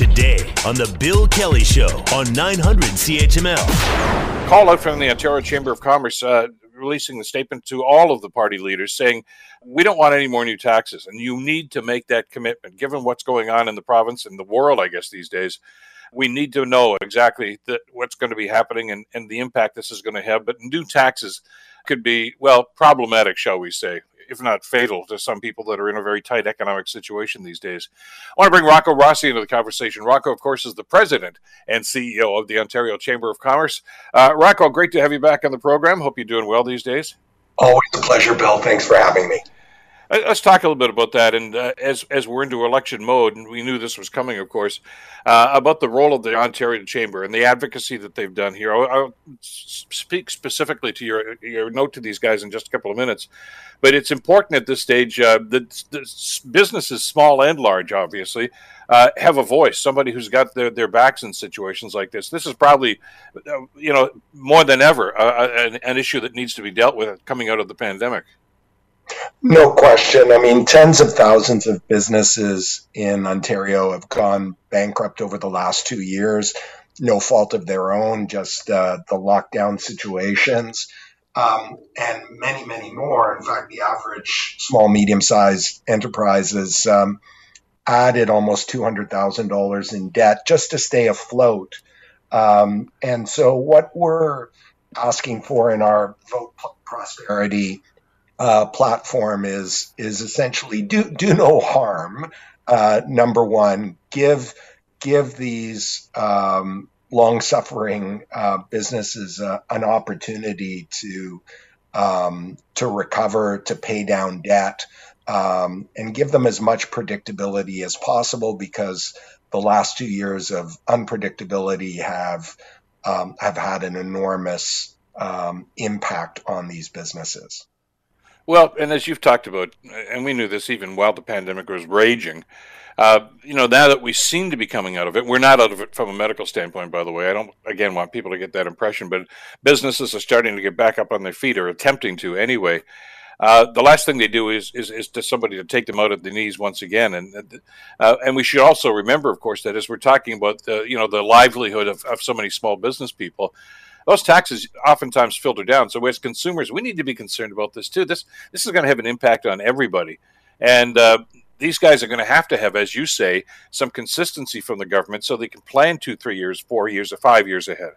today on The Bill Kelly Show on 900 CHML. Call out from the Ontario Chamber of Commerce uh, releasing the statement to all of the party leaders saying, we don't want any more new taxes. And you need to make that commitment. Given what's going on in the province and the world, I guess, these days, we need to know exactly that what's going to be happening and, and the impact this is going to have. But new taxes could be, well, problematic, shall we say if not fatal, to some people that are in a very tight economic situation these days. I want to bring Rocco Rossi into the conversation. Rocco, of course, is the president and CEO of the Ontario Chamber of Commerce. Uh, Rocco, great to have you back on the program. Hope you're doing well these days. Always a pleasure, Bill. Thanks for having me. Let's talk a little bit about that. And uh, as as we're into election mode, and we knew this was coming, of course, uh, about the role of the Ontario Chamber and the advocacy that they've done here. I'll, I'll, speak specifically to your your note to these guys in just a couple of minutes, but it's important at this stage uh, that businesses, small and large, obviously, uh, have a voice. Somebody who's got their, their backs in situations like this. This is probably, uh, you know, more than ever, uh, an, an issue that needs to be dealt with coming out of the pandemic. No question. I mean, tens of thousands of businesses in Ontario have gone bankrupt over the last two years. No fault of their own, just uh, the lockdown situations. Um, and many, many more. In fact, the average small, medium sized enterprises um, added almost $200,000 in debt just to stay afloat. Um, and so, what we're asking for in our vote prosperity uh, platform is is essentially do do no harm. Uh, number one, give give these um, long suffering uh, businesses uh, an opportunity to um, to recover, to pay down debt, um, and give them as much predictability as possible because the last two years of unpredictability have um, have had an enormous um, impact on these businesses. Well, and as you've talked about, and we knew this even while the pandemic was raging, uh, you know, now that we seem to be coming out of it, we're not out of it from a medical standpoint, by the way. I don't, again, want people to get that impression, but businesses are starting to get back up on their feet or attempting to anyway. Uh, the last thing they do is, is, is to somebody to take them out at the knees once again, and uh, and we should also remember, of course, that as we're talking about the you know the livelihood of, of so many small business people, those taxes oftentimes filter down. So as consumers, we need to be concerned about this too. This this is going to have an impact on everybody, and uh, these guys are going to have to have, as you say, some consistency from the government so they can plan two, three years, four years, or five years ahead.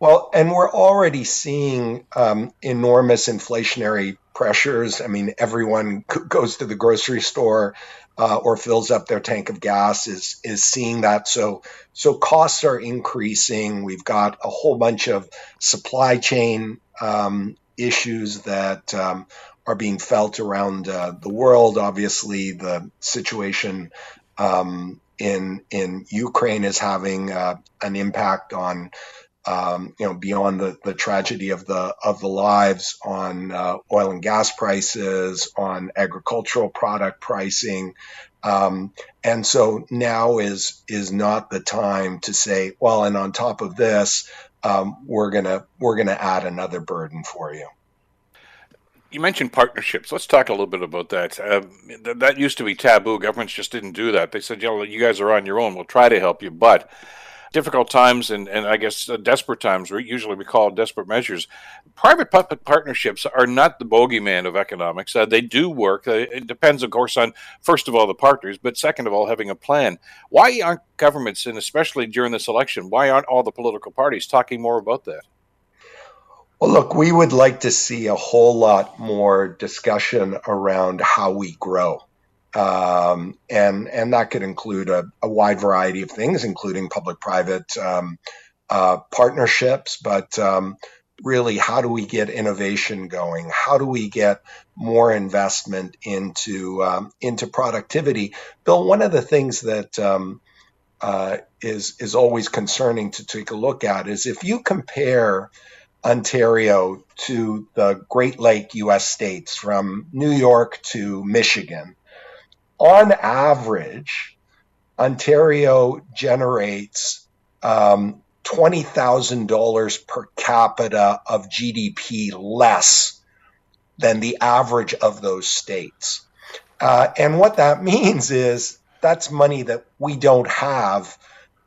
Well, and we're already seeing um, enormous inflationary pressures. I mean, everyone goes to the grocery store uh, or fills up their tank of gas is is seeing that. So so costs are increasing. We've got a whole bunch of supply chain um, issues that um, are being felt around uh, the world. Obviously, the situation um, in in Ukraine is having uh, an impact on um, you know, beyond the, the tragedy of the of the lives on uh, oil and gas prices, on agricultural product pricing, um, and so now is is not the time to say, well, and on top of this, um, we're gonna we're gonna add another burden for you. You mentioned partnerships. Let's talk a little bit about that. Uh, th- that used to be taboo. Governments just didn't do that. They said, you know, you guys are on your own. We'll try to help you, but difficult times and, and I guess uh, desperate times, usually we call desperate measures. Private public partnerships are not the bogeyman of economics. Uh, they do work. Uh, it depends, of course, on first of all the partners, but second of all having a plan. Why aren't governments, and especially during this election, why aren't all the political parties talking more about that? Well, look, we would like to see a whole lot more discussion around how we grow. Um, and and that could include a, a, wide variety of things, including public-private um, uh, partnerships. But um, really, how do we get innovation going? How do we get more investment into um, into productivity? Bill, one of the things that um, uh, is is always concerning to take a look at is if you compare Ontario to the Great Lake U.S. states, from New York to Michigan on average, Ontario generates um, $20,000 per capita of GDP less than the average of those states. Uh, and what that means is that's money that we don't have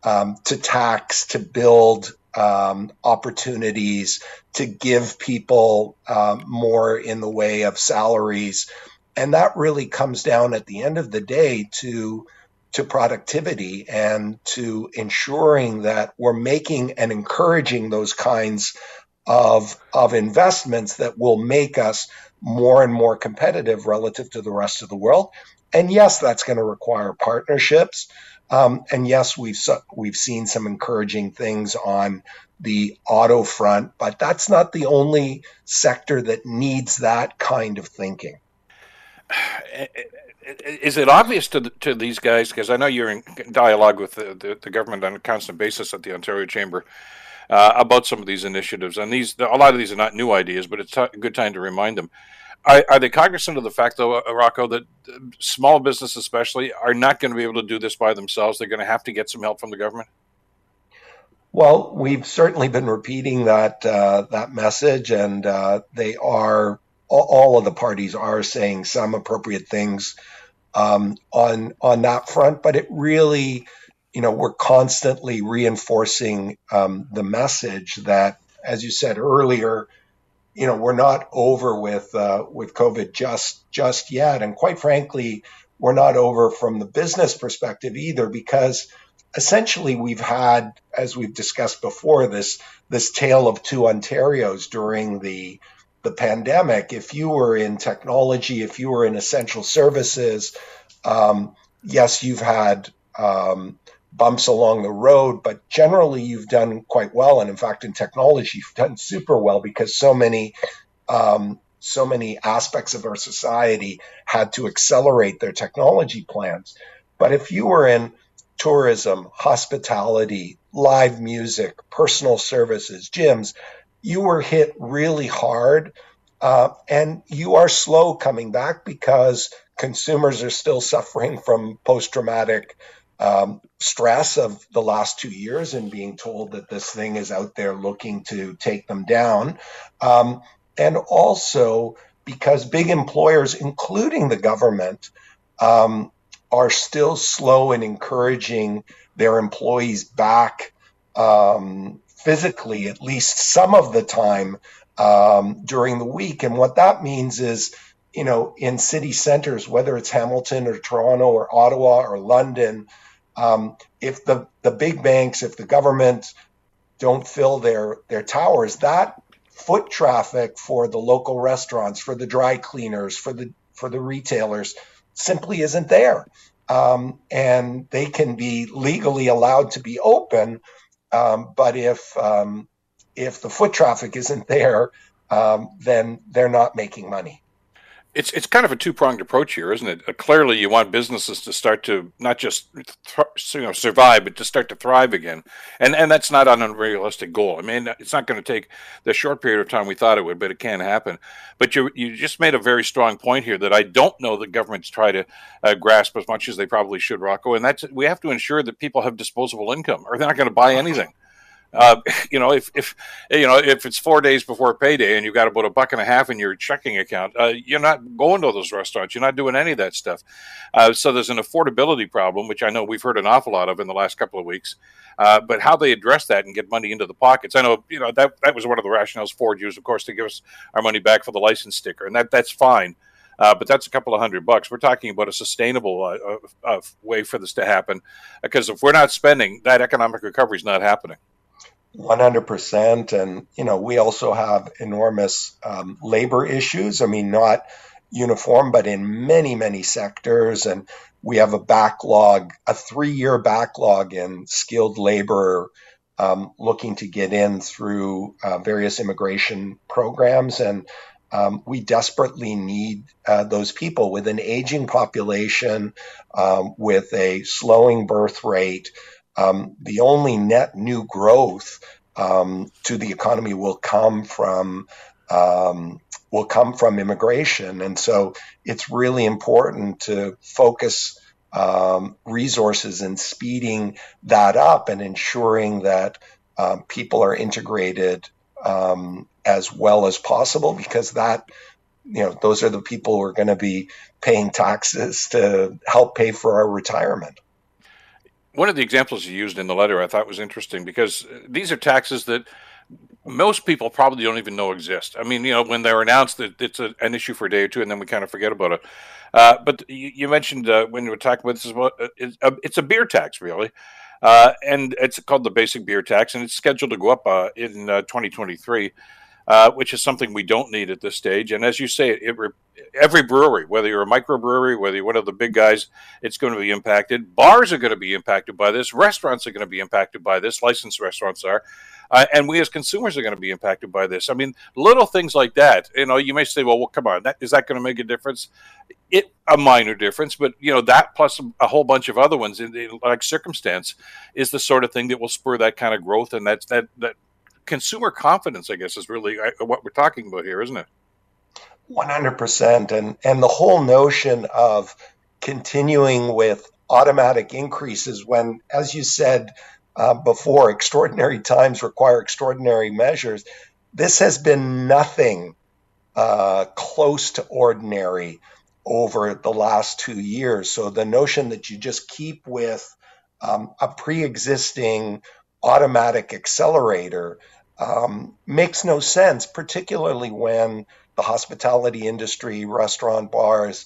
um, to tax to build um, opportunities to give people uh, more in the way of salaries, and that really comes down at the end of the day to to productivity and to ensuring that we're making and encouraging those kinds of of investments that will make us more and more competitive relative to the rest of the world. And yes, that's going to require partnerships. Um, and yes, we've we've seen some encouraging things on the auto front, but that's not the only sector that needs that kind of thinking. Is it obvious to to these guys? Because I know you're in dialogue with the, the, the, government on a constant basis at the Ontario Chamber uh, about some of these initiatives, and these a lot of these are not new ideas, but it's a good time to remind them. Are, are they cognizant of the fact, though, uh, Rocco, that small business especially are not going to be able to do this by themselves? They're going to have to get some help from the government. Well, we've certainly been repeating that uh, that message, and uh, they are all of the parties are saying some appropriate things um, on on that front. But it really, you know, we're constantly reinforcing um, the message that, as you said earlier, you know we're not over with uh, with COVID just just yet, and quite frankly, we're not over from the business perspective either, because essentially we've had, as we've discussed before, this this tale of two Ontarios during the the pandemic. If you were in technology, if you were in essential services, um, yes, you've had um, bumps along the road, but generally you've done quite well. And in fact, in technology, you've done super well because so many, um, so many aspects of our society had to accelerate their technology plans. But if you were in tourism, hospitality, live music, personal services, gyms, you were hit really hard. Uh, and you are slow coming back because consumers are still suffering from post traumatic um, stress of the last two years and being told that this thing is out there looking to take them down. Um, and also because big employers, including the government, um, are still slow in encouraging their employees back um, physically, at least some of the time um, during the week. And what that means is, you know, in city centers, whether it's Hamilton or Toronto or Ottawa or London, um, if the, the big banks, if the government don't fill their, their towers, that foot traffic for the local restaurants, for the dry cleaners, for the for the retailers simply isn't there. Um, and they can be legally allowed to be open, um, but if um, if the foot traffic isn't there, um, then they're not making money it's it's kind of a two pronged approach here, isn't it? Uh, clearly, you want businesses to start to not just th- you know survive, but to start to thrive again, and and that's not an unrealistic goal. I mean, it's not going to take the short period of time we thought it would, but it can happen. But you you just made a very strong point here that I don't know that governments try to uh, grasp as much as they probably should, Rocco, and that's we have to ensure that people have disposable income, or they're not going to buy anything. Uh, you know, if if you know if it's four days before payday and you've got about a buck and a half in your checking account, uh, you're not going to those restaurants. You're not doing any of that stuff. Uh, so there's an affordability problem, which I know we've heard an awful lot of in the last couple of weeks. Uh, but how they address that and get money into the pockets, I know you know that that was one of the rationales Ford used, of course, to give us our money back for the license sticker, and that that's fine. Uh, but that's a couple of hundred bucks. We're talking about a sustainable uh, uh, uh way for this to happen, because if we're not spending, that economic recovery is not happening. 100%. And, you know, we also have enormous um, labor issues. I mean, not uniform, but in many, many sectors. And we have a backlog, a three year backlog in skilled labor um, looking to get in through uh, various immigration programs. And um, we desperately need uh, those people with an aging population, um, with a slowing birth rate, um, the only net new growth um, to the economy will come from um, will come from immigration, and so it's really important to focus um, resources in speeding that up and ensuring that um, people are integrated um, as well as possible, because that you know, those are the people who are going to be paying taxes to help pay for our retirement. One of the examples you used in the letter I thought was interesting because these are taxes that most people probably don't even know exist. I mean, you know, when they're announced, that it's a, an issue for a day or two, and then we kind of forget about it. Uh, but you, you mentioned uh, when you were talking about this, about, uh, it's, a, it's a beer tax, really. Uh, and it's called the basic beer tax, and it's scheduled to go up uh, in uh, 2023, uh, which is something we don't need at this stage. And as you say, it, it, every brewery, whether you're a microbrewery, whether you're one of the big guys, it's going to be impacted. Bars are going to be impacted by this. Restaurants are going to be impacted by this. Licensed restaurants are. Uh, and we as consumers are going to be impacted by this. I mean, little things like that. You know, you may say, "Well, well come on, that, is that going to make a difference?" It a minor difference, but you know that plus a whole bunch of other ones, in, in, like circumstance, is the sort of thing that will spur that kind of growth, and that's that that consumer confidence. I guess is really uh, what we're talking about here, isn't it? One hundred percent, and and the whole notion of continuing with automatic increases when, as you said uh, before, extraordinary times require extraordinary measures. This has been nothing uh, close to ordinary over the last two years. So the notion that you just keep with um, a pre existing automatic accelerator um, makes no sense, particularly when the hospitality industry, restaurant, bars,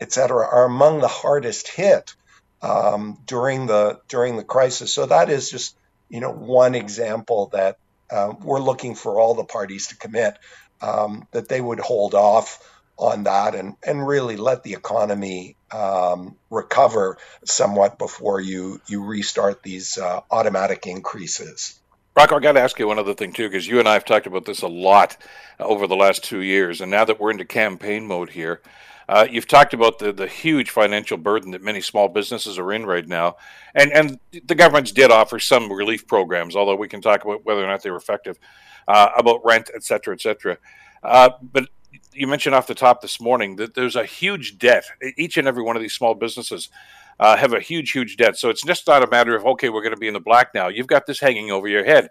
etc., are among the hardest hit um, during the during the crisis. So that is just you know one example that uh, we're looking for all the parties to commit um, that they would hold off on that and and really let the economy um, recover somewhat before you you restart these uh, automatic increases. Rocco, I got to ask you one other thing too, because you and I have talked about this a lot over the last two years, and now that we're into campaign mode here, uh, you've talked about the, the huge financial burden that many small businesses are in right now, and and the governments did offer some relief programs, although we can talk about whether or not they were effective, uh, about rent, et cetera, et cetera. Uh, but you mentioned off the top this morning that there's a huge debt. Each and every one of these small businesses uh, have a huge, huge debt. So it's just not a matter of okay, we're going to be in the black now. You've got this hanging over your head.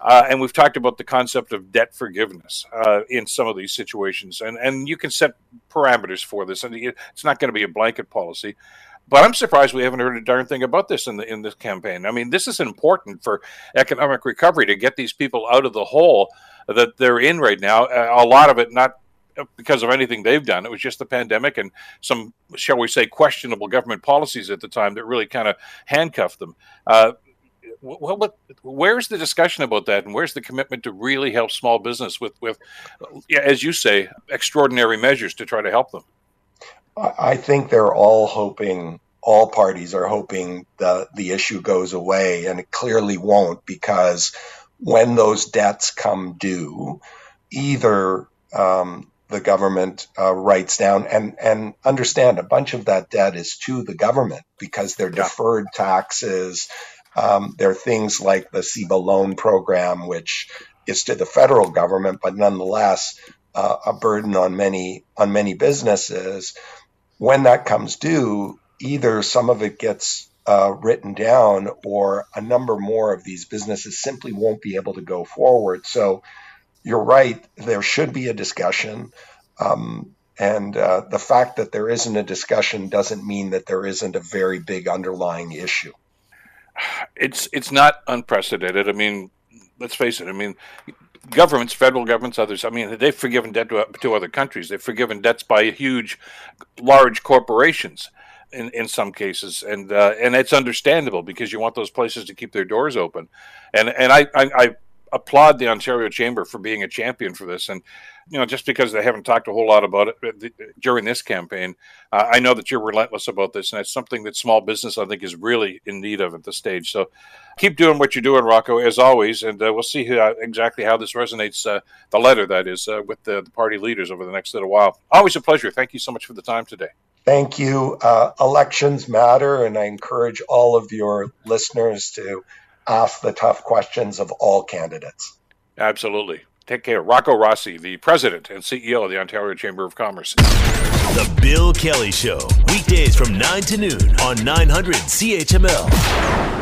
Uh, and we've talked about the concept of debt forgiveness uh, in some of these situations, and and you can set parameters for this, and it's not going to be a blanket policy. But I'm surprised we haven't heard a darn thing about this in the in this campaign. I mean, this is important for economic recovery to get these people out of the hole that they're in right now. A lot of it not because of anything they've done. It was just the pandemic and some, shall we say, questionable government policies at the time that really kind of handcuffed them. Uh, well, what, where's the discussion about that, and where's the commitment to really help small business with, with, as you say, extraordinary measures to try to help them? I think they're all hoping. All parties are hoping the the issue goes away, and it clearly won't because when those debts come due, either um, the government uh, writes down and and understand a bunch of that debt is to the government because they're yeah. deferred taxes um, there are things like the CEBA loan program, which is to the federal government, but nonetheless uh, a burden on many on many businesses. When that comes due, either some of it gets uh, written down, or a number more of these businesses simply won't be able to go forward. So you're right. There should be a discussion. Um, and uh, the fact that there isn't a discussion doesn't mean that there isn't a very big underlying issue it's it's not unprecedented. I mean, let's face it. I mean, governments, federal governments, others. I mean, they've forgiven debt to, to other countries. They've forgiven debts by huge, large corporations. In, in some cases, and uh, and it's understandable because you want those places to keep their doors open, and and I, I, I applaud the Ontario Chamber for being a champion for this. And you know, just because they haven't talked a whole lot about it uh, during this campaign, uh, I know that you're relentless about this, and it's something that small business I think is really in need of at this stage. So keep doing what you're doing, Rocco, as always, and uh, we'll see how, exactly how this resonates. Uh, the letter that is uh, with the, the, party leaders over the next little while. Always a pleasure. Thank you so much for the time today. Thank you. Uh, elections matter, and I encourage all of your listeners to ask the tough questions of all candidates. Absolutely. Take care. Rocco Rossi, the president and CEO of the Ontario Chamber of Commerce. The Bill Kelly Show, weekdays from 9 to noon on 900 CHML.